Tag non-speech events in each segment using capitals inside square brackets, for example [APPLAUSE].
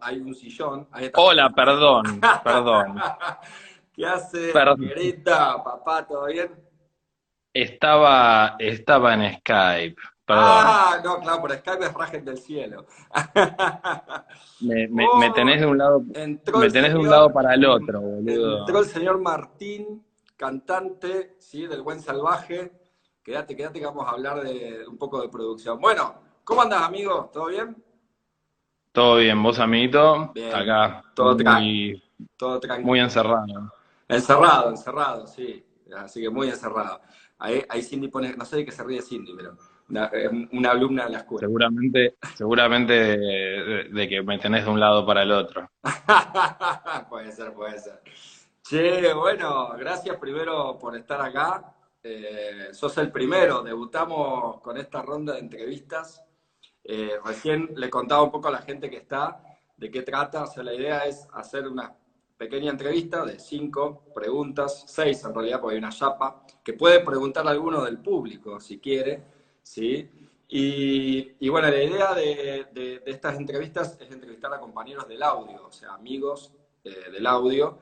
hay un sillón. Ahí está. Hola, perdón, [LAUGHS] perdón. ¿Qué hace. Querida? Papá, ¿todo bien? Estaba, estaba en Skype, perdón. Ah, no, claro, por Skype es Rajen del Cielo. [LAUGHS] Me, me- Oh, me tenés de un lado, me tenés de un lado para el otro, boludo. Entró el señor Martín, cantante, ¿sí? Del Buen Salvaje. Quédate, quédate que vamos a hablar de un poco de producción. Bueno, ¿cómo andás, amigo? ¿Todo bien? Todo bien, vos, amiguito, Bien, acá, todo muy, Todo tranquilo. muy encerrado. Encerrado, encerrado, sí. Así que muy encerrado. Ahí, ahí Cindy pone, no sé de qué se ríe Cindy, pero una, una alumna de la escuela. Seguramente, seguramente de, de que me tenés de un lado para el otro. [LAUGHS] puede ser, puede ser. Che, bueno, gracias primero por estar acá. Eh, sos el primero, debutamos con esta ronda de entrevistas. Eh, recién le contaba un poco a la gente que está de qué trata. O sea, la idea es hacer una pequeña entrevista de cinco preguntas, seis en realidad, porque hay una chapa, que puede preguntar alguno del público si quiere, ¿sí? Y, y bueno, la idea de, de- de estas entrevistas es entrevistar a compañeros del audio, o sea, amigos eh, del audio,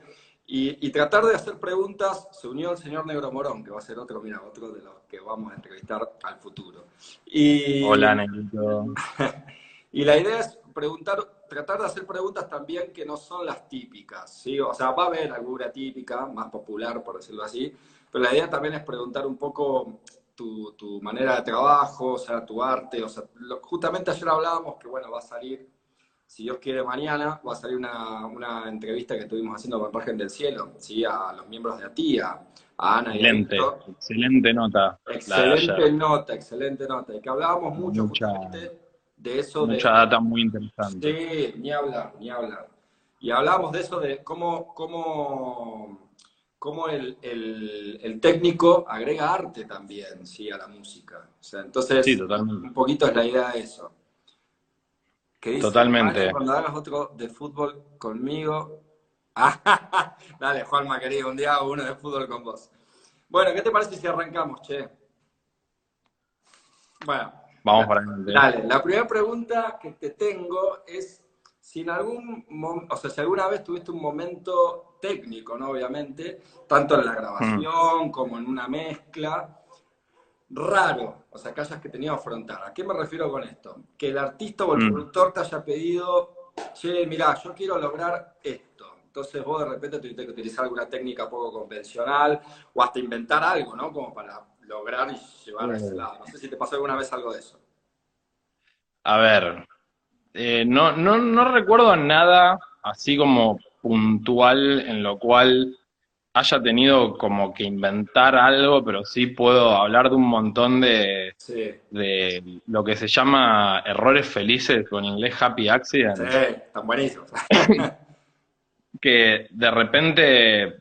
y, y tratar de hacer preguntas. Se unió el señor Negro Morón, que va a ser otro, mira, otro de los que vamos a entrevistar al futuro. Y, Hola, Negrito. [LAUGHS] y la idea es preguntar, tratar de hacer preguntas también que no son las típicas, ¿sí? O sea, va a haber alguna típica, más popular, por decirlo así, pero la idea también es preguntar un poco tu, tu manera de trabajo, o sea, tu arte, o sea, lo- justamente ayer hablábamos que, bueno, va a salir, si Dios quiere mañana, va a salir una, una entrevista que estuvimos haciendo con Rajen del Cielo, ¿sí? A los miembros de ATIA, a Ana y a Excelente, Víctor. excelente nota. Excelente nota, excelente nota. Y que hablábamos mucho Mucha- justamente de eso de... Mucha data muy interesante. Sí, ni hablar, ni hablar. Y hablábamos de eso de cómo, cómo, cómo el, el- el técnico agrega arte también, sí, a la música. O sea, entonces, Sí, un poquito es la idea de eso. ¿Qué dice? Totalmente. "Vale, Cuando hagas otro de fútbol conmigo. [LAUGHS] Dale, Juanma, querido, un día uno de fútbol con vos. Bueno, ¿qué te parece si arrancamos, che? Bueno, Vamos para adelante. Dale, la primera pregunta que te tengo es si en algún o sea, si alguna vez tuviste un momento técnico, ¿no? Obviamente, tanto en la grabación como en una mezcla, raro, o sea, que hayas que tenido que afrontar. ¿A qué me refiero con esto? Que el artista o el Mm. productor te haya pedido, che, mirá, yo quiero lograr esto. Entonces vos de repente tuviste que utilizar alguna técnica poco convencional o hasta inventar algo, ¿no? Como para lograr y llevar a ese Mm. lado. No sé si te pasó alguna vez algo de eso. A ver, eh, no, no, no recuerdo nada así como puntual en lo cual haya tenido como que inventar algo, pero sí puedo hablar de un montón de, Sí, de lo que se llama errores felices, o en inglés happy accidents, sí, están buenísimos. [LAUGHS] que de repente,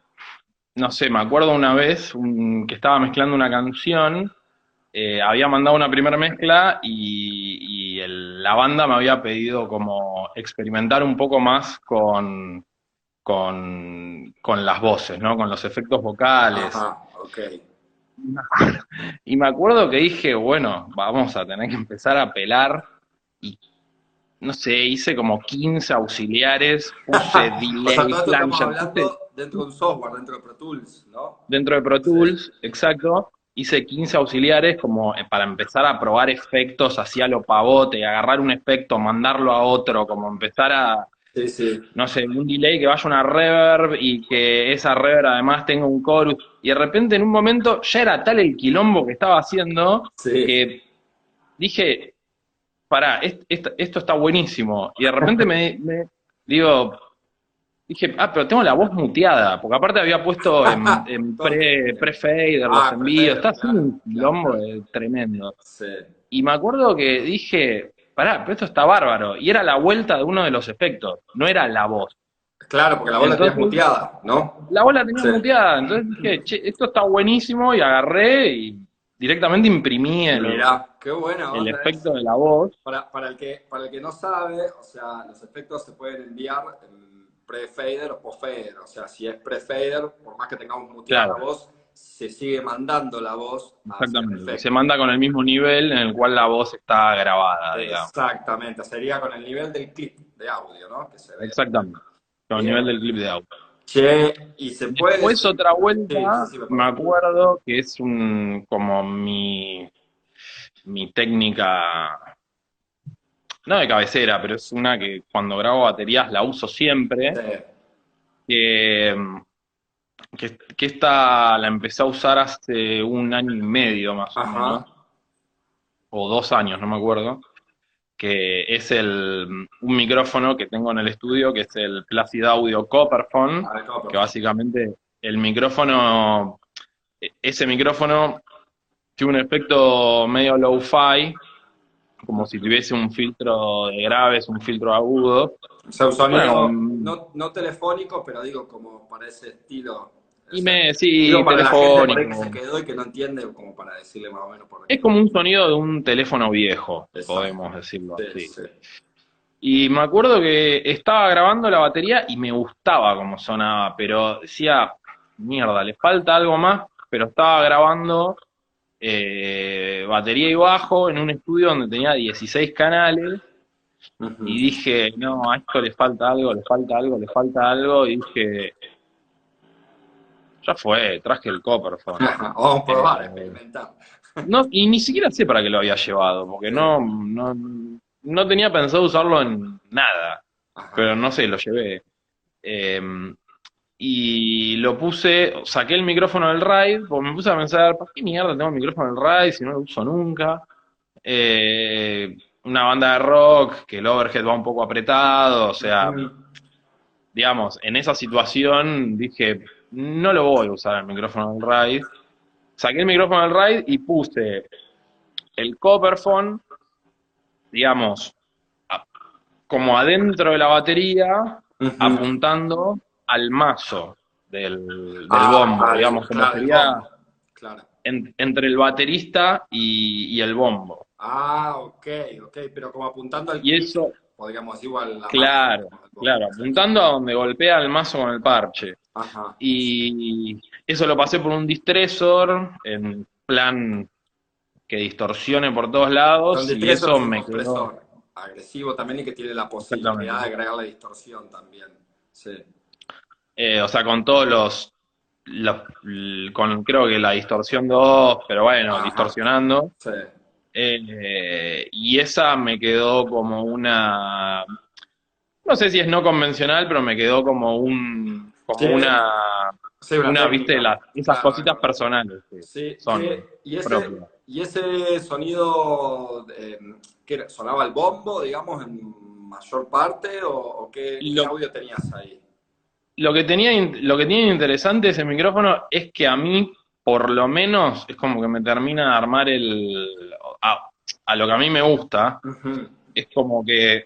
no sé, me acuerdo una vez un- que estaba mezclando una canción, eh, había mandado una primera mezcla y, y el- la banda me había pedido como experimentar un poco más con, con, con las voces, ¿no? Con los efectos vocales. Ajá, ok. [LAUGHS] Y me acuerdo que dije, bueno, vamos a tener que empezar a pelar y no sé, hice como 15 auxiliares, puse [LAUGHS] O sea, delay, todo esto estamos plancha, hablando dentro de un software, dentro de Pro Tools, ¿no? dentro de Pro Tools, exacto, hice 15 auxiliares como eh, para empezar a probar efectos hacia lo pavote, agarrar un efecto, mandarlo a otro, como empezar a, Sí, sí. no sé, un delay que vaya una reverb y que esa reverb además tenga un chorus. Y de repente en un momento ya era tal el quilombo que estaba haciendo Sí. que dije, pará, est- est- esto está buenísimo. Y de repente me, [LAUGHS] me- digo, dije, ah, pero tengo la voz muteada, porque aparte había puesto en, [LAUGHS] en pre, pre-fader los Ah, envíos, está haciendo un quilombo claro. eh, tremendo. Y me acuerdo que dije, pará, pero esto está bárbaro. Y era la vuelta de uno de los efectos, no era la voz. Claro, porque la bola Entonces- tenías muteada, ¿no? La voz la tenía Sí. muteada. Entonces dije, che, esto está buenísimo. Y agarré y directamente imprimí el, Mirá, qué buena el efecto es. de la voz. Para, para, el que, para el que no sabe, o sea, los efectos se pueden enviar en pre-fader o post-fader. O sea, si es pre-fader, por más que tengamos muteada Claro. la voz, se sigue mandando la voz Exactamente. Se manda con el mismo nivel en el cual la voz está grabada, digamos. Exactamente, sería con el nivel del clip de audio, ¿no? Que se ve. Exactamente. Con el nivel del clip de audio. Che, y se puede. Después otra vuelta, Sí, sí, sí, me me acuerdo que es un como mi, mi técnica, no de cabecera, pero es una que cuando grabo baterías la uso siempre, Sí. que, que, que esta la empecé a usar hace un año y medio más o menos, o dos años, no me acuerdo, que es el, un micrófono que tengo en el estudio, que es el Placid Audio Copperphone, A ver, ¿cómo? que básicamente el micrófono, ese micrófono tiene un efecto medio low-fi, como si tuviese un filtro de graves, un filtro agudo. O sea, un sonido Bueno, no, no telefónico, pero digo como para ese estilo. Y me, sí, que telefónico. se quedó y que no entiende, como para decirle más o menos por Es como un sonido de un teléfono viejo, Exacto. podemos decirlo Sí, así. sí. Y me acuerdo que estaba grabando la batería y me gustaba cómo sonaba, pero decía, mierda, le falta algo más, pero estaba grabando eh, batería y bajo en un estudio donde tenía 16 canales y dije, no, a esto le falta algo, le falta algo, le falta algo, y dije, ya fue, traje el Copperphone. Vamos a probar, Eh, experimentar. No, y ni siquiera sé para qué lo había llevado, porque no, no, no tenía pensado usarlo en nada. Ajá. pero no sé, lo llevé. Eh, y lo puse, saqué el micrófono del RAID, porque me puse a pensar, ¿para qué mierda tengo el micrófono del RAID si no lo uso nunca? Eh, una banda de rock, que el overhead va un poco apretado, o sea, digamos, en esa situación dije, no lo voy a usar el micrófono del RAID. Saqué el micrófono del RAID y puse el Copperphone, digamos, como adentro de la batería, apuntando al mazo del, del Ah, bombo, vale, digamos, como claro, sería bombo. Claro. en- entre el baterista y, y el bombo. Ah, ok, ok, pero como apuntando al Y eso, podríamos decir igual la claro, claro, apuntando a donde golpea el mazo con el parche. Ajá. Y eso lo pasé por un distresor en plan que distorsione por todos lados y eso un me quedó. agresivo también y que tiene la posibilidad de Exactamente. agregarle distorsión también. Sí. eh, o sea, con todos los, con creo que la distorsión 2, pero bueno, Ajá. distorsionando. Sí. Eh, y esa me quedó como una, no sé si es no convencional, pero me quedó como un, como Sí. una, Sí, una, técnica. viste, las, esas Claro, cositas personales que Sí, son. Y ese, y ese sonido, eh, ¿qué era? ¿sonaba el bombo, digamos, en mayor parte? ¿O, o qué, qué audio tenías ahí? Lo que tenía, lo que tiene interesante ese micrófono es que a mí, por lo menos, es como que me termina de armar el, a, a lo que a mí me gusta, es como que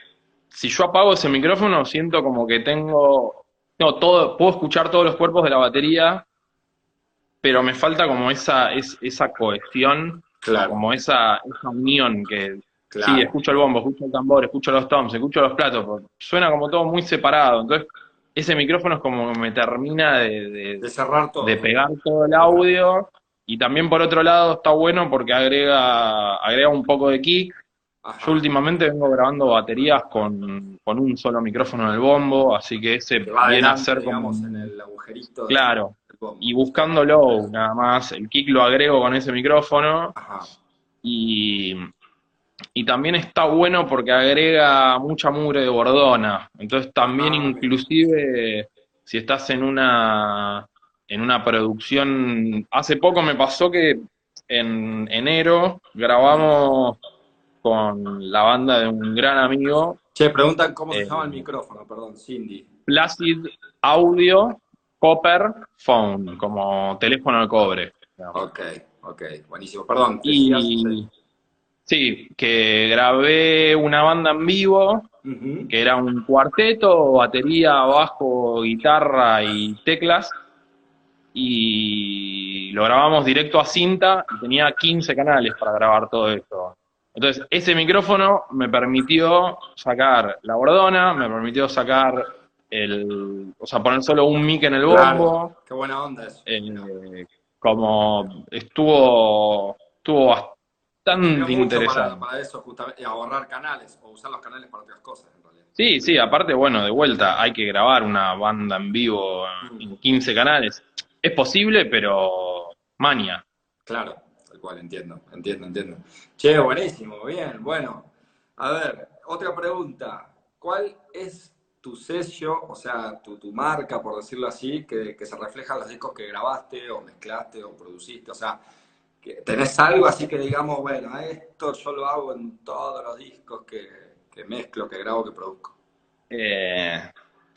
si yo apago ese micrófono, siento como que tengo, tengo todo, puedo escuchar todos los cuerpos de la batería, pero me falta como esa, es, esa cohesión, Claro, como esa, esa unión que claro. sí, escucho el bombo, escucho el tambor, escucho los toms, escucho los platos, suena como todo muy separado. Entonces, ese micrófono es como que me termina de, de- De cerrar todo. de pegar todo el audio. Y también por otro lado está bueno porque agrega, agrega un poco de kick. Ajá. Yo últimamente vengo grabando baterías con, con un solo micrófono en el bombo, así que ese Que va viene a ser como... digamos, en el agujerito Claro, del y buscando low nada más. El kick lo agrego con ese micrófono. Ajá. Y, y también está bueno porque agrega mucha mugre de bordona. Entonces también Ah, inclusive si estás en una, en una producción... Hace poco me pasó que en enero grabamos con la banda de un gran amigo, Che, preguntan cómo se Eh, llama el micrófono, perdón, Cindy. Placid Audio Copper Phone, como teléfono de cobre. Ok, ok, buenísimo. Perdón, Y sí, que grabé una banda en vivo, que era un cuarteto, batería, bajo, guitarra y teclas, y lo grabamos directo a cinta y tenía 15 canales para grabar todo esto. Entonces, ese micrófono me permitió sacar la bordona, me permitió sacar el, o sea, poner solo un mic en el Claro. bombo, Qué buena onda eso. eh, como estuvo, estuvo bastante Mucho interesante. para, para eso, justamente, y ahorrar canales, o usar los canales para otras cosas, en realidad. Sí, sí, aparte, bueno, de vuelta, hay que grabar una banda en vivo en 15 canales. Es posible, pero mania. Claro, tal cual, entiendo, entiendo, entiendo. Che, buenísimo, bien, bueno. A ver, otra pregunta. ¿Cuál es tu sello, o sea, tu, tu marca, por decirlo así, que, que se refleja en los discos que grabaste o mezclaste o produciste? O sea, ¿tenés algo así que digamos, bueno, esto yo lo hago en todos los discos que, que mezclo, que grabo, que produzco? Eh,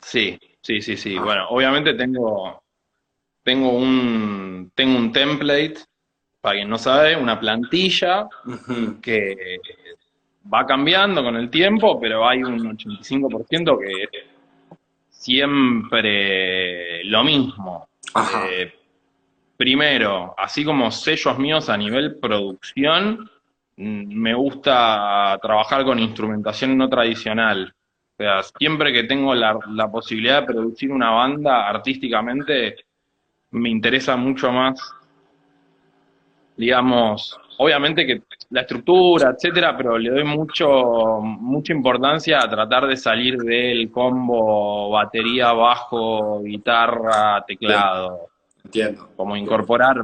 sí, sí, sí, sí. Ah, Bueno, obviamente tengo, tengo un, tengo un template, para quien no sabe, una plantilla que va cambiando con el tiempo, pero hay un 85% que es siempre lo mismo. Ajá, Eh, primero, así como sellos míos a nivel producción, mm, me gusta trabajar con instrumentación no tradicional. O sea, siempre que tengo la, la posibilidad de producir una banda artísticamente, me interesa mucho más digamos, obviamente que la estructura, etcétera, pero le doy mucho, mucha importancia a tratar de salir del combo batería, bajo, guitarra, teclado, entiendo, como incorporar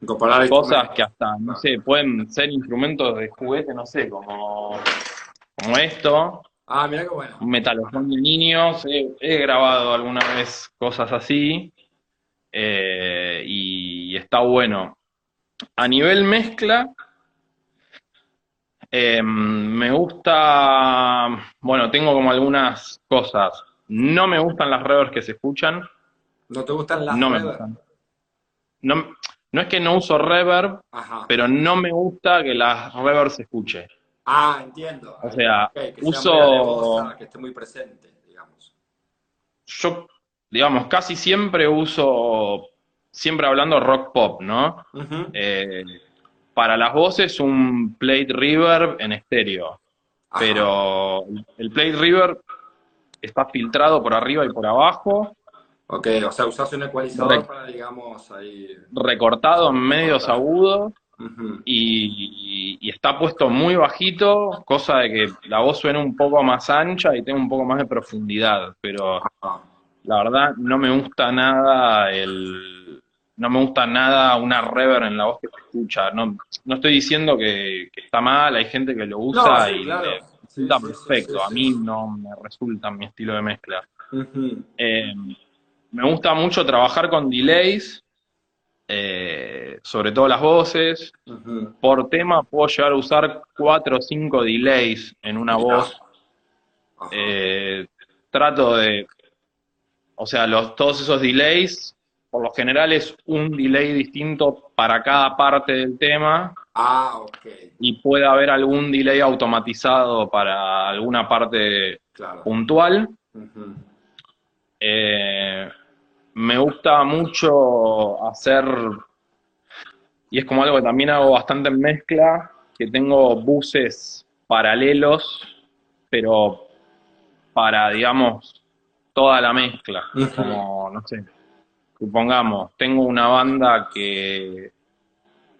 Incorporar cosas que hasta, no sé, pueden ser instrumentos de juguete, no sé, como, como esto, Ah, mira qué bueno. un metalofón de niños, he, he grabado alguna vez cosas así, eh, y está bueno. A nivel mezcla, Eh, me gusta, bueno, tengo como algunas cosas. No me gustan las reverbs que se escuchan, ¿No te gustan las no me gustan. No, no es que no uso reverb, Ajá. pero no me gusta que las reverb se escuche. Ah, entiendo. O sea, que sea uso, alevosa, que esté muy presente, digamos. yo, digamos, casi siempre uso, siempre hablando rock pop, ¿no? Eh, para las voces un plate reverb en estéreo, Ajá. pero el plate reverb está filtrado por arriba y por abajo, Ok, o sea, usás un ecualizador re- para, digamos, ahí recortado en medios agudos y, y está puesto muy bajito, cosa de que la voz suene un poco más ancha y tenga un poco más de profundidad, pero la verdad no me gusta nada el, no me gusta nada una reverb en la voz que se escucha. No, no estoy diciendo que, que está mal, hay gente que lo No, usa sí, y claro. le resulta sí, sí, sí, perfecto. A mí no me resulta mi estilo de mezcla. Eh, me gusta mucho trabajar con delays, eh, sobre todo las voces. Por tema puedo llegar a usar cuatro o cinco delays en una Mirá. voz. Eh, trato de, o sea, los, todos esos delays, por lo general es un delay distinto para cada parte del tema Ah, ok. y puede haber algún delay automatizado para alguna parte Claro. puntual. Eh, me gusta mucho hacer, y es como algo que también hago bastante en mezcla, que tengo buses paralelos, pero para, digamos, toda la mezcla. Ujú. Como, no sé, supongamos, tengo una banda que,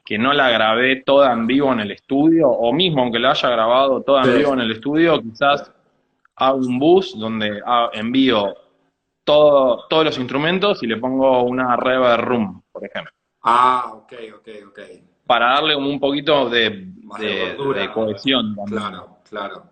que no la grabé toda en vivo en el estudio, o mismo aunque la haya grabado toda en Sí. vivo en el estudio, quizás hago un bus donde envío todo, todos los instrumentos y le pongo una reverb room, por ejemplo, Ah, ok, ok, ok. para darle como un poquito de, Más de de- gordura. de cohesión también. Claro, claro.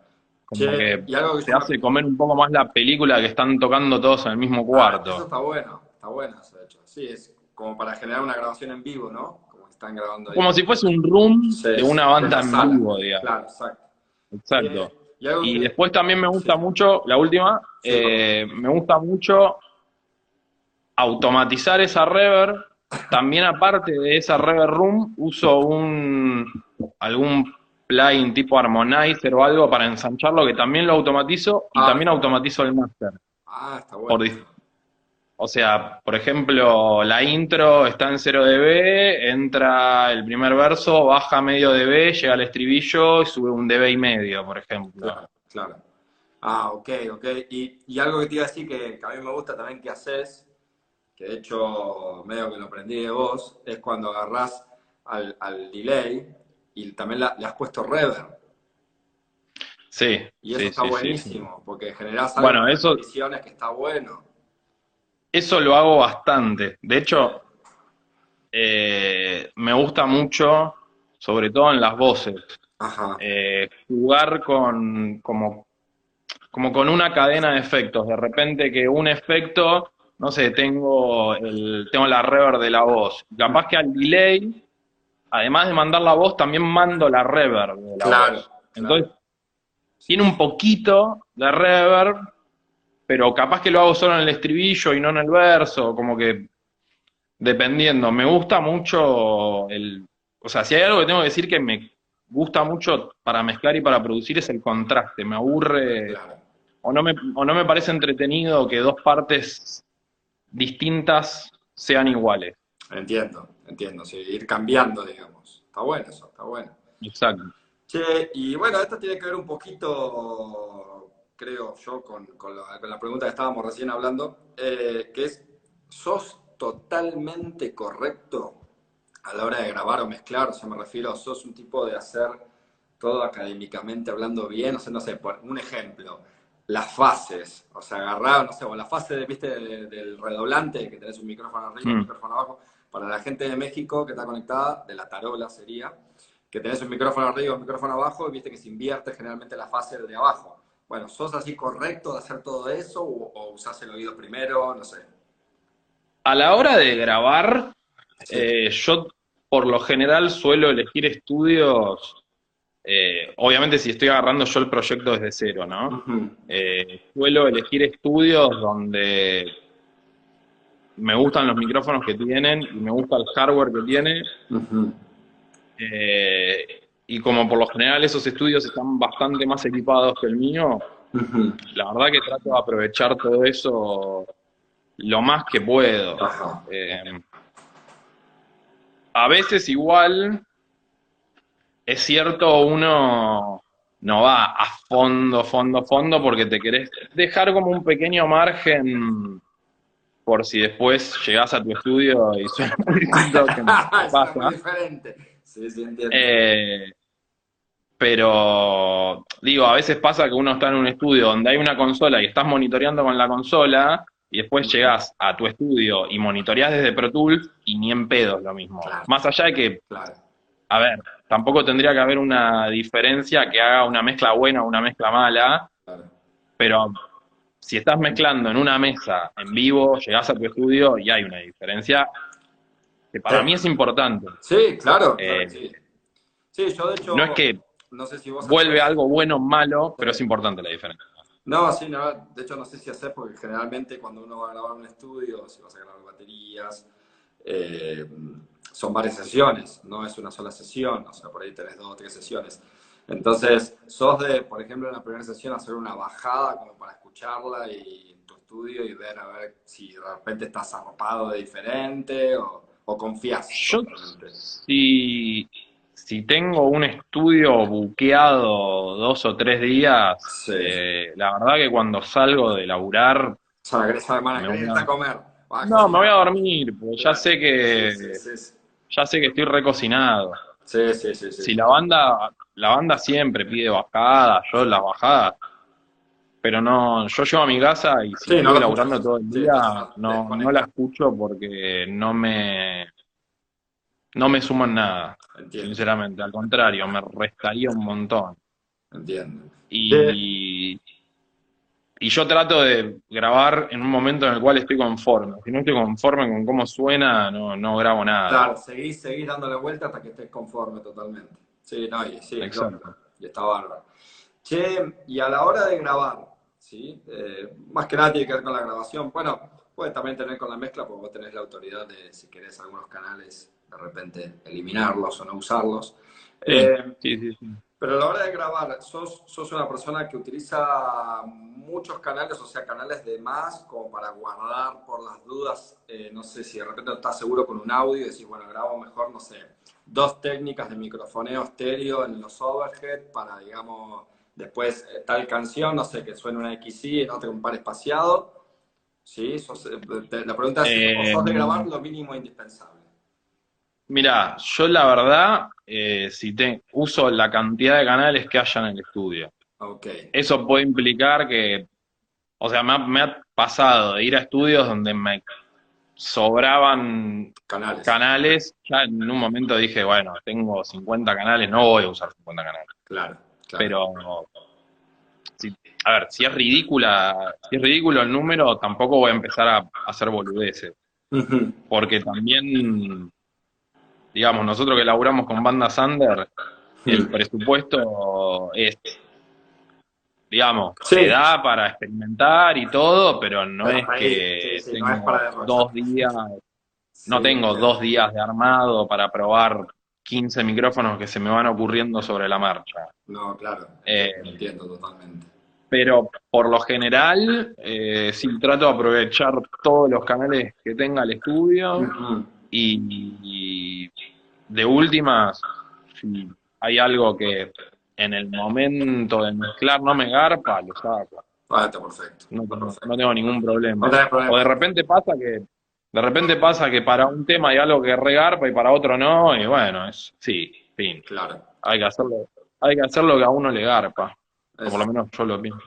Como Che, que y algo que te yo me- hace comer un poco más la película que están tocando todos en el mismo Ah, eso cuarto. está bueno, está bueno eso, de hecho. Sí, es como para generar una grabación en vivo, ¿no? Como que están grabando ahí. Como si fuese un room Sí, de una banda en vivo, digamos. Claro, exacto. Exacto. Eh, y algo Y que... después también me gusta Sí, mucho, la última, sí, eh, me gusta mucho automatizar esa reverb. También aparte de esa reverb room, uso un algún plugin tipo Harmonizer o algo para ensancharlo que también lo automatizo y Ah, también automatizo el master. Ah, está bueno. O sea, por ejemplo, la intro está en 0 dB, entra el primer verso, baja medio dB, llega al estribillo y sube un dB y medio, por ejemplo. Claro, claro. Ah, ok, ok. Y, y algo que te iba a decir que, que a mí me gusta también que haces, que de hecho medio que lo aprendí de vos, es cuando agarrás al, al delay y también la- le has puesto reverb. Sí. Y eso sí, está sí, sí, buenísimo, porque generás Bueno, algo eso- condiciones que está bueno. Eso lo hago bastante. De hecho, eh, me gusta mucho, sobre todo en las voces, Ajá. eh, jugar con como, como con una cadena de efectos. De repente que un efecto, no sé, tengo el, tengo la reverb de la voz. Capaz que al delay, además de mandar la voz, también mando la reverb de la Claro, voz. Entonces, tiene un poquito de reverb, pero capaz que lo hago solo en el estribillo y no en el verso, como que dependiendo. Me gusta mucho el, o sea, si hay algo que tengo que decir que me gusta mucho para mezclar y para producir es el contraste. Me aburre Claro. o no me, o no me parece entretenido que dos partes distintas sean iguales. Entiendo, entiendo, sí, ir cambiando, digamos. Está bueno eso, está bueno. Exacto. Che, y bueno, esto tiene que ver un poquito, creo yo, con, con la, con la pregunta que estábamos recién hablando, eh, que es, ¿sos totalmente correcto a la hora de grabar o mezclar? O sea, me refiero, ¿sos un tipo de hacer todo académicamente hablando bien? O sea, no sé, por un ejemplo, las fases, o sea, agarrar, no sé, o la fase, de, ¿viste, de- del redoblante, que tenés un micrófono arriba, un Mm. micrófono abajo, para la gente de México que está conectada, de la tarola sería, que tenés un micrófono arriba, un micrófono abajo, y viste que se invierte generalmente la fase de abajo. Bueno, ¿sos así correcto de hacer todo eso o, o usás el oído primero? No sé. A la hora de grabar, Sí. eh, yo por lo general suelo elegir estudios, eh, obviamente si estoy agarrando yo el proyecto desde cero, ¿no? Eh, suelo elegir estudios donde me gustan los micrófonos que tienen y me gusta el hardware que tiene. Eh, y como por lo general esos estudios están bastante más equipados que el mío, la verdad que trato de aprovechar todo eso lo más que puedo. Eh, a veces igual, es cierto, uno no va a fondo, fondo, fondo, porque te querés dejar como un pequeño margen por si después llegás a tu estudio y suena distinto, que es [LAUGHS] pasa. muy diferente. Sí, sí, entiendo. Eh, pero digo, a veces pasa que uno está en un estudio donde hay una consola y estás monitoreando con la consola y después llegás a tu estudio y monitoreás desde Pro Tools y ni en pedo es lo mismo. Claro. Más allá de que, Claro. a ver, tampoco tendría que haber una diferencia que haga una mezcla buena o una mezcla mala, claro. pero si estás mezclando en una mesa en vivo, llegás a tu estudio y hay una diferencia que para Sí. mí es importante. Sí, claro. claro Eh, sí. Sí, yo de hecho. No es que No sé si vos. vuelve algo bueno o malo, pero es importante la diferencia. No, sí, no, de hecho no sé si hacer porque generalmente cuando uno va a grabar un estudio, si vas a grabar baterías, eh, son varias sesiones, no es una sola sesión, o sea, por ahí tenés dos o tres sesiones. Entonces, sos de, por ejemplo, en la primera sesión hacer una bajada como para escucharla y en tu estudio y ver a ver si de repente estás arropado de diferente o, o confías. Yo, si, si tengo un estudio buqueado dos o tres días, Sí. eh, la verdad que cuando salgo de laburar, hermana Me voy a- a comer. Ah, no, me voy a dormir, porque ya sé que, sí, sí. ya sé que estoy recocinado. Sí, sí, sí, sí. Si la banda, la banda siempre pide bajadas, yo las bajadas, pero no, yo llego a mi casa y si Sí, estoy la laburando todo el día, no, no la escucho porque no me, no me suman nada, Entiendo, sinceramente, al contrario, me restaría un montón. entiendo. Y, y yo trato de grabar en un momento en el cual estoy conforme. Si no estoy conforme con cómo suena, no, no grabo nada. Claro, seguís, seguís dándole vuelta hasta que estés conforme totalmente. Sí, no, y sí, Exacto. y está bárbaro. Che, y a la hora de grabar, ¿sí? Eh, más que nada tiene que ver con la grabación. Bueno, puede también tener con la mezcla, porque vos tenés la autoridad de, si querés, algunos canales, de repente eliminarlos o no usarlos. Eh, sí, sí, sí. Pero a la hora de grabar, ¿sos, sos una persona que utiliza muchos canales, o sea, canales de más, como para guardar por las dudas? Eh, no sé si de repente no estás seguro con un audio y decís, bueno, grabo mejor, no sé, dos técnicas de microfoneo estéreo en los overhead para, digamos, después eh, tal canción, no sé, que suene una XY en otra un par espaciado. ¿Sí? Sos, eh, te- la pregunta es, ¿o sos de Eh, grabar lo mínimo indispensable? Mira, yo la verdad, eh, si te uso la cantidad de canales que haya en el estudio. Eso puede implicar que, o sea, me ha, me ha pasado de ir a estudios donde me sobraban Canales. canales, ya en un momento dije, bueno, tengo 50 canales, no voy a usar 50 canales. Claro, claro. Pero, si- a ver, si es ridícula, si es ridículo el número, tampoco voy a empezar a, a hacer boludeces. Porque también, digamos, nosotros que laburamos con banda Sander, el presupuesto es, digamos, Sí. se da para experimentar y todo, pero no Pero es ahí, que sí, sí, no es tengo para derrochar. dos días, no tengo dos días de armado para probar 15 micrófonos que se me van ocurriendo sobre la marcha. No, claro. Eh, entiendo totalmente. Pero por lo general, eh, sí trato de aprovechar todos los canales que tenga el estudio y, y de últimas, si hay algo que en el momento de mezclar no me garpa, lo saco. Ah, está perfecto. No, tengo- perfecto. no tengo ningún problema. No tenés problema. O de repente pasa que de repente pasa que para un tema hay algo que regarpa y para otro no, y bueno, es sí, fin. Claro. Hay que hacerlo, hay que hacer lo que a uno le garpa. O por lo menos yo lo pienso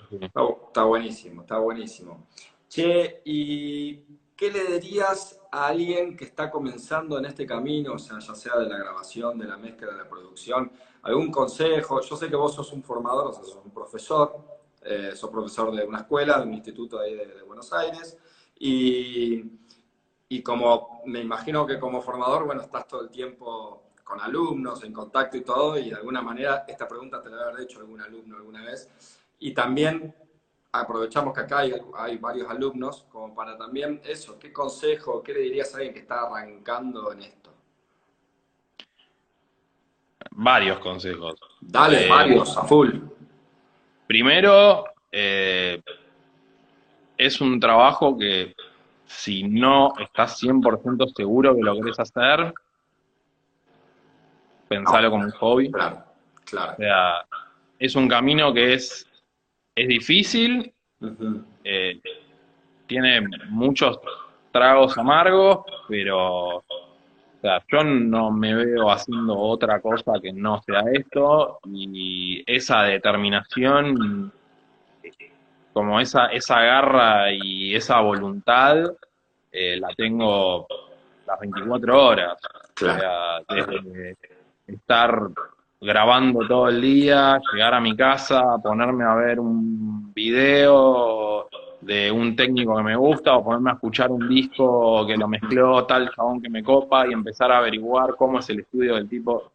está buenísimo, está buenísimo. Che, ¿y qué le dirías a alguien que está comenzando en este camino, o sea, ya sea de la grabación, de la mezcla, de la producción? ¿Algún consejo? Yo sé que vos sos un formador, o sea, sos un profesor, eh, sos profesor de una escuela, de un instituto ahí de, de Buenos Aires, y, y como me imagino que como formador, bueno, estás todo el tiempo con alumnos, en contacto y todo, y de alguna manera esta pregunta te la debe haber hecho algún alumno alguna vez. Y también aprovechamos que acá hay, hay varios alumnos, como para también eso, ¿qué consejo, qué le dirías a alguien que está arrancando en esto? Varios consejos. Dale, Eh, varios, a full. Primero, eh, es un trabajo que si no estás 100% seguro que lo querés hacer, pensalo como un hobby. Claro, claro. O sea, es un camino que es, es difícil, eh, tiene muchos tragos amargos, pero o sea, yo no me veo haciendo otra cosa que no sea esto y esa determinación, como esa, esa garra y esa voluntad, eh, la tengo las 24 horas. O sea, desde estar grabando todo el día, llegar a mi casa, ponerme a ver un video de un técnico que me gusta o ponerme a escuchar un disco que lo mezcló tal chabón que me copa y empezar a averiguar cómo es el estudio del tipo.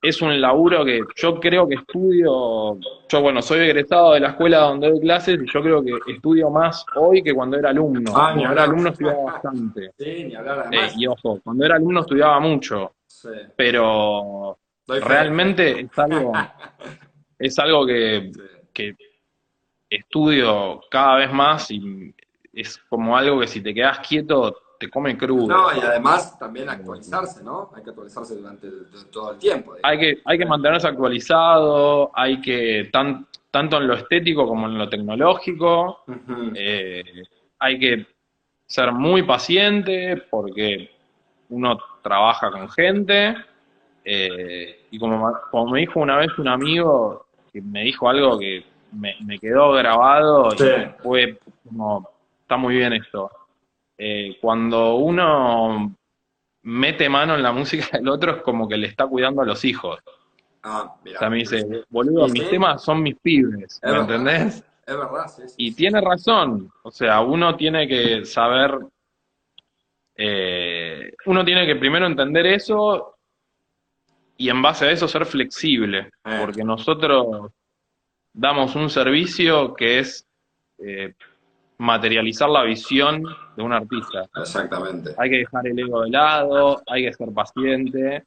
Es un laburo que yo creo que estudio, yo bueno, soy egresado de la escuela donde doy clases y yo creo que estudio más hoy que cuando era alumno. Ah, ni Cuando era alumno estudiaba bastante. Sí, ni hablar Eh, además. y ojo, cuando era alumno estudiaba mucho, Sí. pero realmente es algo, [LAUGHS] es algo que, que estudio cada vez más y es como algo que si te quedas quieto te come crudo. No, y además también actualizarse, ¿no? Hay que actualizarse durante el- todo el tiempo. digamos. Hay que, hay que mantenerse actualizado, hay que, tan, tanto en lo estético como en lo tecnológico, eh, hay que ser muy paciente porque uno trabaja con gente eh, y como, como me dijo una vez un amigo que me dijo algo que me, me quedó grabado Sí. y fue como, está muy bien esto. Eh, cuando uno mete mano en la música [LAUGHS] del otro es como que le está cuidando a los hijos. Ah, mira. O sea, me dice, boludo, mis sí. temas son mis pibes, Es ¿me entendés? Es verdad, sí. sí, Y tiene razón, o sea, uno tiene que saber, eh, uno tiene que primero entender eso y en base a eso ser flexible, Eh. porque nosotros damos un servicio que es eh, materializar la visión de un artista. Exactamente. Hay que dejar el ego de lado, hay que ser paciente,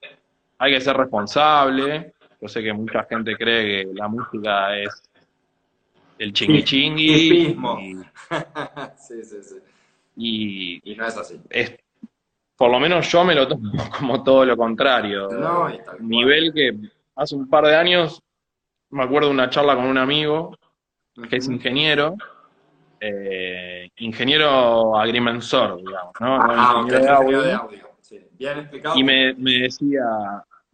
hay que ser responsable. Yo sé que mucha gente cree que la música es el chingui chingui y, [LAUGHS] sí, sí, sí. y Y no es así. es, por lo menos yo me lo tomo [LAUGHS] como todo lo contrario. No. Nivel que hace un par de años me acuerdo de una charla con un amigo que es ingeniero, eh, ingeniero agrimensor, digamos, ¿no? No Ah, ok, ingeniero de audio. de audio. Sí. Bien explicado. Y me, me decía,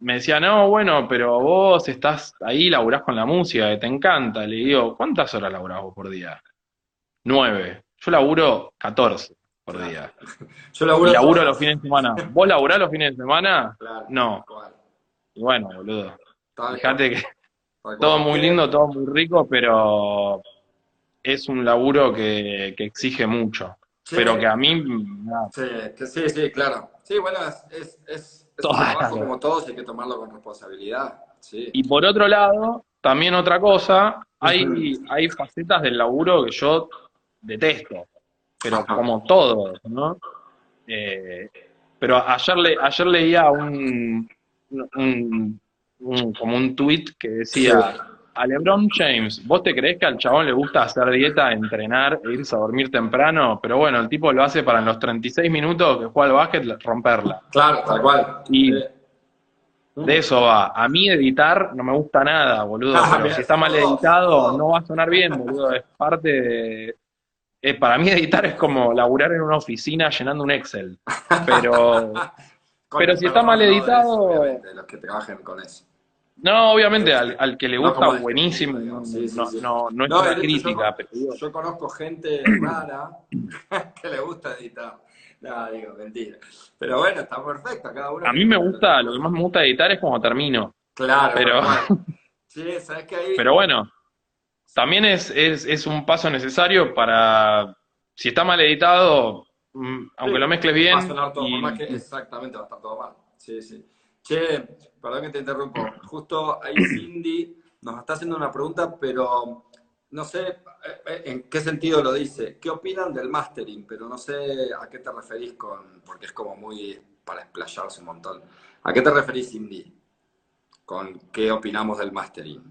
me decía, no, bueno, pero vos estás ahí, laburás con la música, que te encanta. Le digo, ¿cuántas horas laburás vos por día? Nueve. Yo laburo 14 por día. [LAUGHS] Yo laburo, Y laburo los fines de semana. ¿Vos laburás los fines de semana? Claro, No. Y bueno, boludo. Fíjate que todo muy lindo, todo muy rico, pero es un laburo que, que exige mucho. Sí. Pero que a mí, Sí, que sí, sí, claro. Sí, bueno, es, es, es, es un trabajo como todos, hay que tomarlo con responsabilidad. Sí. Y por otro lado, también otra cosa, hay, hay facetas del laburo que yo detesto, pero Ajá. como todo, ¿no? Eh, pero ayer, le, ayer leía un, un- un- como un tweet que decía, a LeBron James, ¿vos te creés que al chabón le gusta hacer dieta, entrenar e irse a dormir temprano? Pero bueno, el tipo lo hace para en los 36 minutos que juega al básquet romperla. Claro, tal cual. Y- Eh, De eso va. A mí editar no me gusta nada, boludo. Ah, pero si está mal todos, editado, no va a sonar bien, boludo. Es parte de. eh, para mí editar es como laburar en una oficina llenando un Excel. Pero. [LAUGHS] Pero si está mal editado- los que trabajen con eso. No, obviamente al, al que le gusta buenísimo. No, Sí, sí, no, sí. no, no es una crítica, yo, pero yo conozco gente [CLEARS THROAT] rara [LAUGHS] que le gusta editar. No, digo, mentira. Pero bueno, está perfecto, cada uno. a mí me gusta, lo que más me gusta editar es cuando termino. Claro, pero-. [LAUGHS] Sí, sabes que ahí. Pero bueno, también es, es, es un paso necesario para. Si está mal editado, mm, aunque Sí, lo mezcles bien. Va a sonar todo, y- que exactamente va a estar todo mal. Sí, sí. Che, perdón que te interrumpo. Justo ahí [CLEARS THROAT] Cindy nos está haciendo una pregunta, pero no sé eh, eh, en qué sentido lo dice. ¿Qué opinan del mastering? Pero no sé a qué te referís con, porque es como muy para explayarse un montón. ¿A qué te referís, Cindy? Con qué opinamos del mastering.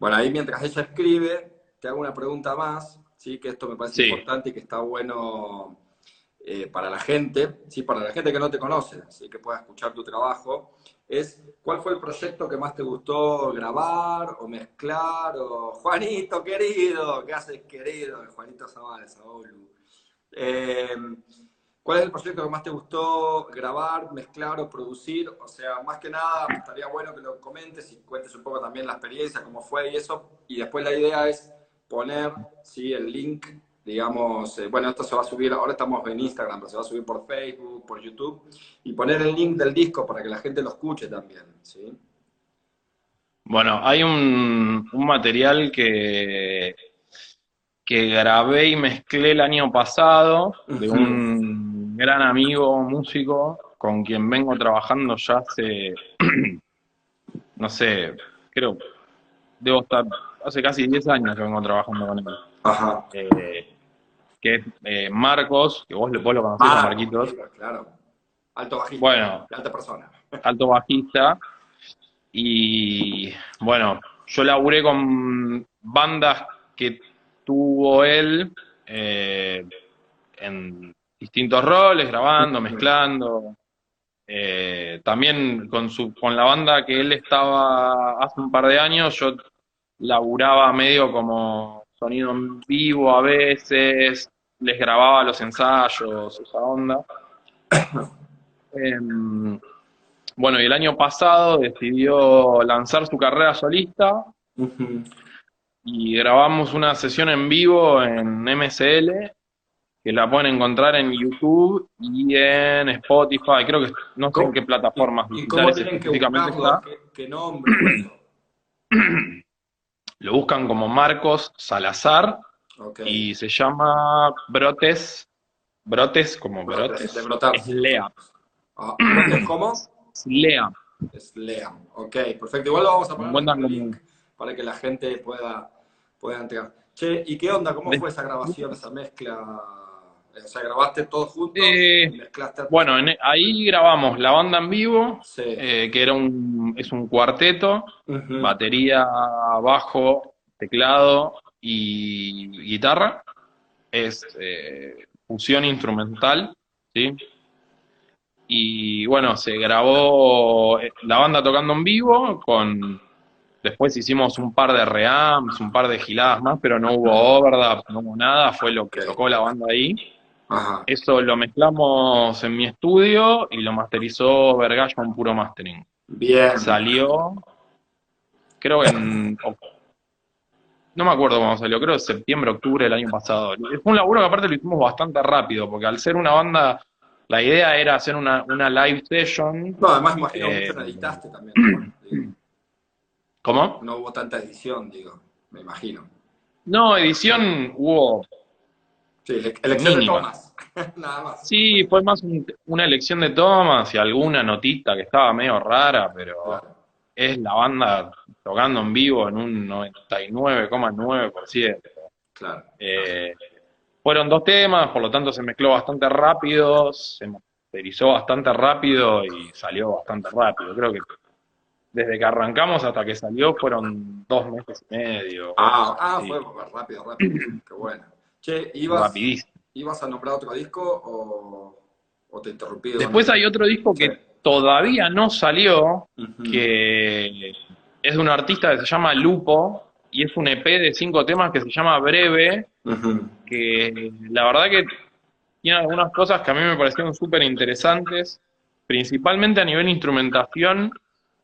Bueno, ahí mientras ella escribe, te hago una pregunta más, ¿sí? que esto me parece Sí. importante y que está bueno eh, para la gente, ¿sí? para la gente que no te conoce, ¿sí? que pueda escuchar tu trabajo, es ¿cuál fue el proyecto que más te gustó grabar o mezclar? O Juanito, querido, ¿qué haces, querido? Juanito Zavala. Eh, ¿Cuál es el proyecto que más te gustó grabar, mezclar o producir? O sea, más que nada, estaría bueno que lo comentes y cuentes un poco también la experiencia, cómo fue y eso. Y después la idea es poner ¿sí? el link, digamos, eh, bueno, esto se va a subir, ahora estamos en Instagram, pero se va a subir por Facebook, por YouTube, y poner el link del disco para que la gente lo escuche también, ¿sí? Bueno, hay un, un material que, que grabé y mezclé el año pasado de un [LAUGHS] gran amigo músico con quien vengo trabajando ya hace, [CLEARS THROAT] no sé, creo, debo estar, hace casi 10 años que vengo trabajando con él. Ajá. Eh, que es eh, Marcos, que vos, vos lo conocés a Marquitos. claro. Alto bajista. Bueno, alta persona. alto bajista. Y bueno, yo laburé con bandas que tuvo él eh, en distintos roles, grabando, mezclando. Eh, también con, su, con la banda que él estaba hace un par de años, yo laburaba medio como sonido en vivo a veces, les grababa los ensayos, esa onda. [CLEARS THROAT] Em, bueno, y el año pasado decidió lanzar su carrera solista y grabamos una sesión en vivo en MSL, que la pueden encontrar en YouTube y en Spotify, creo que no sé en qué plataformas ¿Y cómo tienen que. ¿Qué, qué nombre? [CLEARS THROAT] Lo buscan como Marcos Salazar Y se llama Brotes, Brotes como Brotes, Brotes, de brotar. es Lea, Ah, ¿brotes ¿Cómo? [CLEARS THROAT] es Lea. Es Leam. Ok, perfecto. Igual lo vamos a poner Encuentran en el link para que la gente pueda, pueda entrar. Che, ¿y qué onda? ¿Cómo fue esa grabación, esa mezcla? O sea, ¿grabaste todo juntos Eh, y mezclaste? a- Bueno, en- ahí grabamos la banda en vivo, Sí. eh, que era un, es un cuarteto, batería, bajo, teclado y guitarra. Es eh, fusión instrumental, ¿sí? Y bueno, se grabó eh, la banda tocando en vivo, con después hicimos un par de reamps, un par de giladas más, pero no hubo overdubs, no hubo nada, fue lo que tocó la banda ahí. Ajá. Eso lo mezclamos en mi estudio y lo masterizó Vergallo en puro mastering. Bien. Salió, creo que en... No me acuerdo cuándo salió, creo que septiembre, octubre del año pasado. Fue un laburo que aparte lo hicimos bastante rápido, porque al ser una banda, la idea era hacer una, una live session. No, además imagino Eh, mucho no editaste también. [CLEARS THROAT] ¿Cómo? No hubo tanta edición, digo, me imagino. No, edición hubo Sí, ele- elección de tomas, [LAUGHS] nada más. Sí, fue más un- una elección de tomas y alguna notita que estaba medio rara, pero Claro. Es la banda tocando en vivo en un 99,9%. Claro. Eh, fueron dos temas, por lo tanto se mezcló bastante rápido, se masterizó bastante rápido y salió bastante rápido. Creo que desde que arrancamos hasta que salió fueron dos meses y medio. Ah, ah fue rápido, rápido. [CLEARS THROAT] Qué bueno. Che, ¿ibas, rapidísimo. ¿ibas a nombrar otro disco o, o te interrumpí? Después hay otro disco que Sí. Todavía no salió, que es de un artista que se llama Lupo, y es un EP de cinco temas que se llama Breve, que la verdad que tiene algunas cosas que a mí me parecieron súper interesantes, principalmente a nivel instrumentación,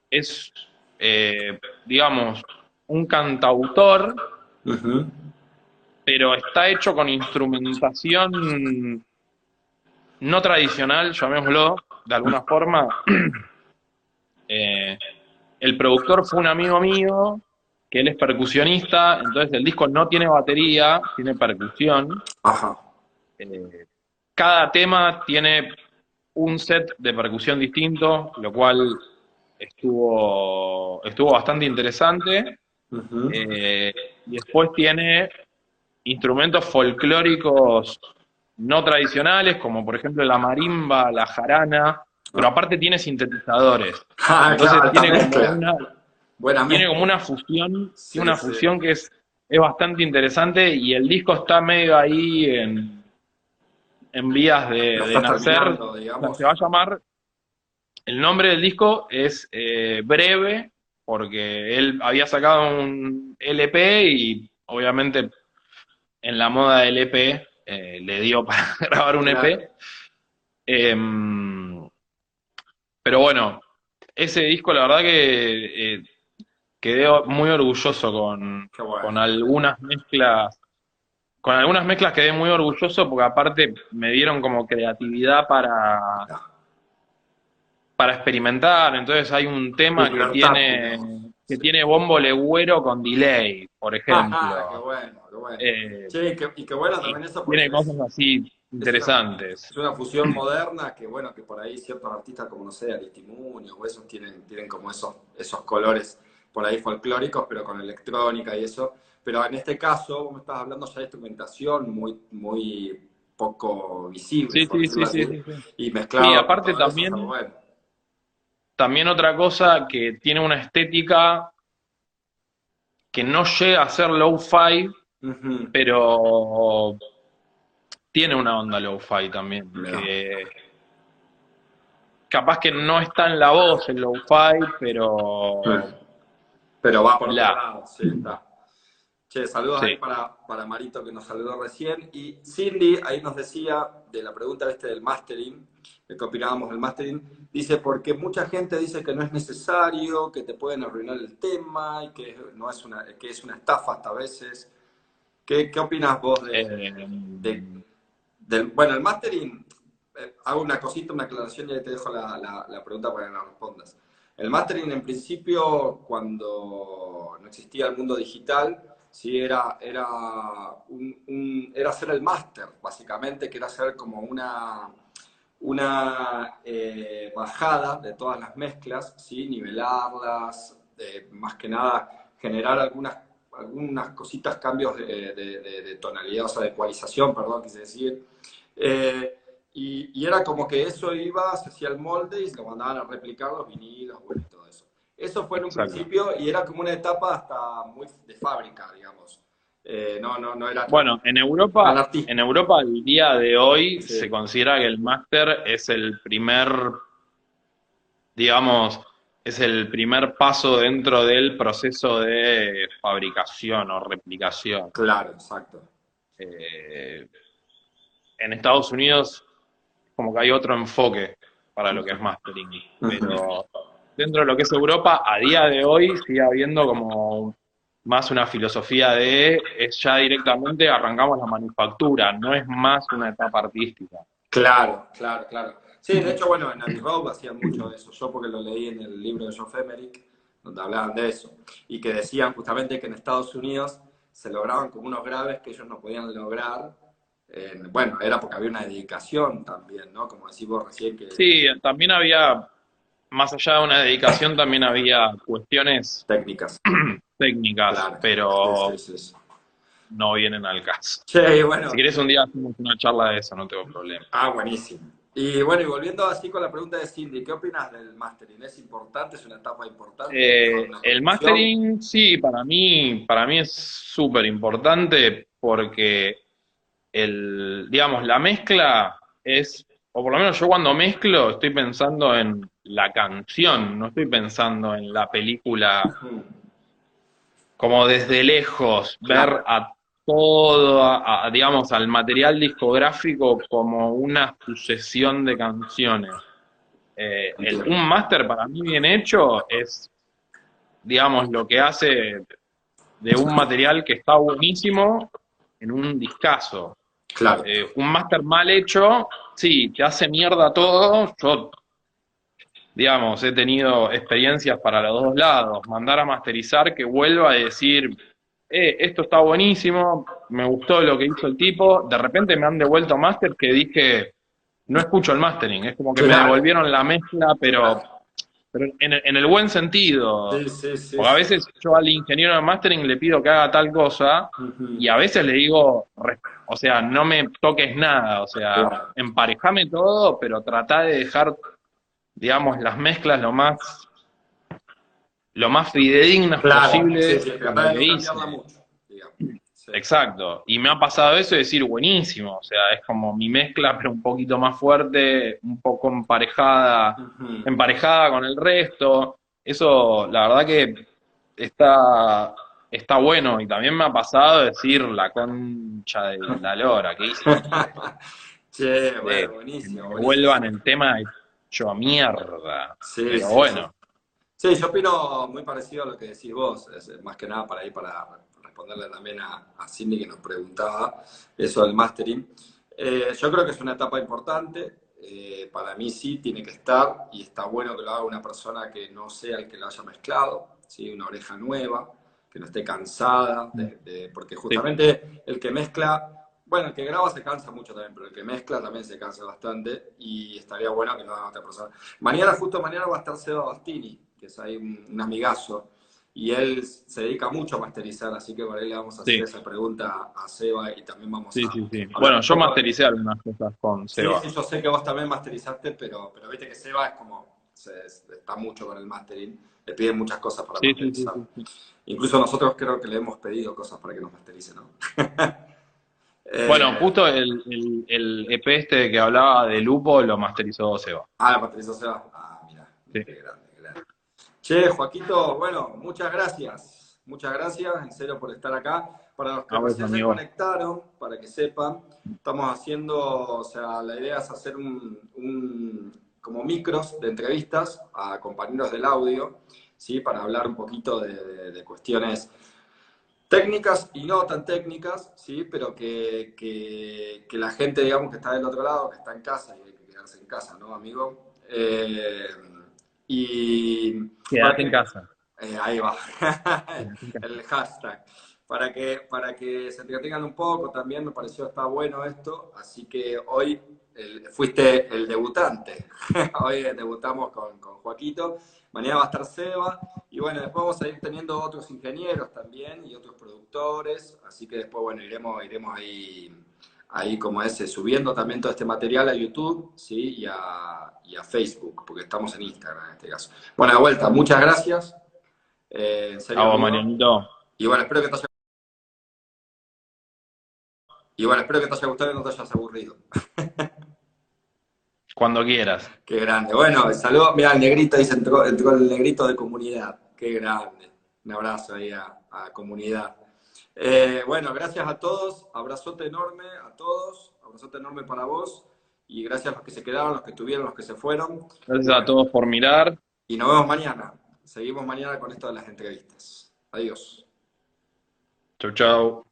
es, eh, digamos, un cantautor, pero está hecho con instrumentación no tradicional, llamémoslo, de alguna forma. [CLEARS THROAT] Eh, el productor fue un amigo mío, que él es percusionista, entonces el disco no tiene batería, tiene percusión. Ajá. Eh, cada tema tiene un set de percusión distinto, lo cual estuvo, estuvo bastante interesante. Eh, y después tiene instrumentos folclóricos no tradicionales, como por ejemplo la marimba, la jarana, pero aparte tiene sintetizadores. [LAUGHS] Ah, Entonces claro, tiene como una, Buena tiene como una fusión, Sí, una sí. fusión que es, es bastante interesante y el disco está medio ahí en, en vías de, de nacer. se va a llamar, el nombre del disco es eh, Breve, porque él había sacado un LP y obviamente en la moda del EP eh, le dio [LAUGHS] para grabar un Claro. EP. Em, pero bueno, ese disco la verdad que eh, quedé muy orgulloso con, bueno. con algunas mezclas. Con algunas mezclas quedé muy orgulloso porque aparte me dieron como creatividad para, para experimentar. Entonces hay un tema que tiene. Que tiene bombo legüero con delay, por ejemplo. Ajá, qué bueno, qué bueno. Eh, Che, y qué, y qué bueno también eso tiene cosas así interesantes. es una fusión moderna que, bueno, que por ahí ciertos artistas como, no sé, Aristimuño o esos tienen, tienen como esos, esos colores por ahí folclóricos, pero con electrónica y eso. Pero en este caso, vos me estás hablando ya de instrumentación muy, muy poco visible, Sí, sí, sí, sí, y mezclado con aparte eso, también- bueno. También otra cosa que tiene una estética que no llega a ser low-fi, pero tiene una onda lo-fi también. Que capaz que no está en la voz el lo-fi, pero Pero va por otro La. lado, sí, está. Che, saludos Sí. ahí para, para Marito que nos saludó recién. Y Cindy ahí nos decía de la pregunta este del mastering, de que opinábamos del mastering, dice porque mucha gente dice que no es necesario, que te pueden arruinar el tema y que no es una, que es una estafa hasta a veces. ¿Qué, qué opinas vos de, eh, de- bueno, el mastering, eh, hago una cosita, una aclaración y ahí te dejo la, la- la pregunta para que la respondas. El mastering, en principio, cuando no existía el mundo digital, sí era, era, un, un- era hacer el máster, básicamente, que era hacer como una, una eh, bajada de todas las mezclas, ¿sí? nivelarlas, eh, más que nada generar algunas, algunas cositas, cambios de, de- de- de tonalidad, o sea, de ecualización, perdón, quise decir. Eh, y, y era como que eso iba, se hacía el molde y se lo mandaban a replicar los vinilos, bueno, y todo eso. Eso fue en un Exacto. principio y era como una etapa hasta muy de fábrica, digamos. Eh, no, no, no era... bueno, en Europa, en Europa al día de hoy Sí. se considera que el máster es el primer, digamos, es el primer paso dentro del proceso de fabricación o replicación. Claro, exacto. Eh, en Estados Unidos como que hay otro enfoque para lo que es mastering, pero dentro de lo que es Europa, a día de hoy sigue habiendo como más una filosofía de, es ya directamente arrancamos la manufactura, no es más una etapa artística. Claro, claro, claro. Sí, de hecho, bueno, en Road hacían mucho de eso, yo porque lo leí en el libro de Geoff Emerick, donde hablaban de eso, y que decían justamente que en Estados Unidos se lograban como unos graves que ellos no podían lograr. bueno, era porque había una dedicación también, ¿no? Como decís vos recién que... Sí, también había, más allá de una dedicación, también había cuestiones... Técnicas. [CLEARS THROAT] técnicas, pero no vienen al caso. Bueno. Si quieres un día hacemos una charla de eso, no tengo problema. Ah, buenísimo. Y bueno, y volviendo así con la pregunta de Cindy, ¿qué opinas del mastering? ¿Es importante? ¿Es una etapa importante? Eh, el mastering, sí, para mí, para mí es súper importante porque el, digamos, la mezcla es, o por lo menos yo cuando mezclo estoy pensando en la canción, no estoy pensando en la película como desde lejos, ver a todo, digamos, al material discográfico como una sucesión de canciones. Eh, un máster para mí bien hecho es, digamos, lo que hace de un material que está buenísimo en un discazo. Claro. Eh, un máster mal hecho, sí, te hace mierda todo. Yo, digamos, he tenido experiencias para los dos lados. Mandar a masterizar que vuelva a decir, eh, esto está buenísimo, me gustó lo que hizo el tipo, de repente me han devuelto máster que dije, no escucho el mastering, es como que me devolvieron la mezcla, pero, pero en, el buen sentido. Porque a veces yo al ingeniero de mastering le pido que haga tal cosa y a veces le digo, o sea, no me toques nada, o sea, emparejame todo, pero trata de dejar, digamos, las mezclas lo más lo más fidedignas posible. Exacto. Y me ha pasado eso de decir, buenísimo. O sea, es como mi mezcla, pero un poquito más fuerte, un poco emparejada, emparejada con el resto. Eso, la verdad que está, está bueno. Y también me ha pasado decir la concha de la lora que hice. [LAUGHS] che, bueno, buenísimo, Vuelvan el tema hecho mierda. Sí, pero bueno. Sí, yo opino muy parecido a lo que decís vos, más que nada para ir para responderle también a, a Cindy que nos preguntaba eso del mastering. Eh, yo creo que es una etapa importante, eh, para mí sí tiene que estar y está bueno que lo haga una persona que no sea el que lo haya mezclado, ¿sí? una oreja nueva, que no esté cansada, de, porque justamente el que mezcla, bueno, el que graba se cansa mucho también, pero el que mezcla también se cansa bastante y estaría bueno que lo haga otra persona. Mañana, justo mañana va a estar Seba Bastini, que es ahí un, amigazo, y él se dedica mucho a masterizar, así que por ahí le vamos a hacer esa pregunta a Seba y también vamos sí, a... Sí, sí. Bueno, yo mastericé algunas cosas con Seba. Sí, yo sé que vos también masterizaste, pero, pero viste que Seba es como, está mucho con el mastering, le piden muchas cosas para masterizar. Incluso nosotros creo que le hemos pedido cosas para que nos masterice, ¿no? [LAUGHS] bueno, eh, justo el, el, el, EP este que hablaba de Lupo lo masterizó Seba. Ah, lo masterizó Seba. Ah, mira, qué grande. Che, Joaquito, bueno, muchas gracias. Muchas gracias, en serio, por estar acá. Para los que se conectaron, para que sepan, estamos haciendo, o sea, la idea es hacer un, como micros de entrevistas a compañeros del audio, ¿sí? Para hablar un poquito de, cuestiones técnicas y no tan técnicas, ¿sí? Pero que, que, la gente, digamos, que está del otro lado, que está en casa, y hay que quedarse en casa, ¿no, amigo? Eh, y Quédate en casa. Eh, ahí va, [LAUGHS] el hashtag. Para que, para que se entretengan un poco, también me pareció está bueno esto, así que hoy fuiste el debutante. [LAUGHS] hoy debutamos con, con Joaquito, mañana va a estar Seba, y bueno, después vamos a ir teniendo otros ingenieros también y otros productores, así que después, bueno, iremos, iremos ahí ahí como ese, subiendo también todo este material a YouTube, ¿sí? Y a, y a Facebook, porque estamos en Instagram en este caso. Bueno, de vuelta, muchas gracias. Eh, en serio, Marianito. Y bueno, espero que te haya y bueno, espero que te haya gustado y no te hayas aburrido. [LAUGHS] Cuando quieras. Qué grande. Bueno, saludo. Mira, el negrito dice, entró, entró, el negrito de comunidad. Qué grande. Un abrazo ahí a, a comunidad. Eh, bueno, gracias a todos, abrazote enorme a todos, abrazote enorme para vos y gracias a los que se quedaron, los que estuvieron, los que se fueron. Gracias a todos por mirar Y nos vemos mañana. Seguimos mañana con esto de las entrevistas. Adiós. Chau, chau.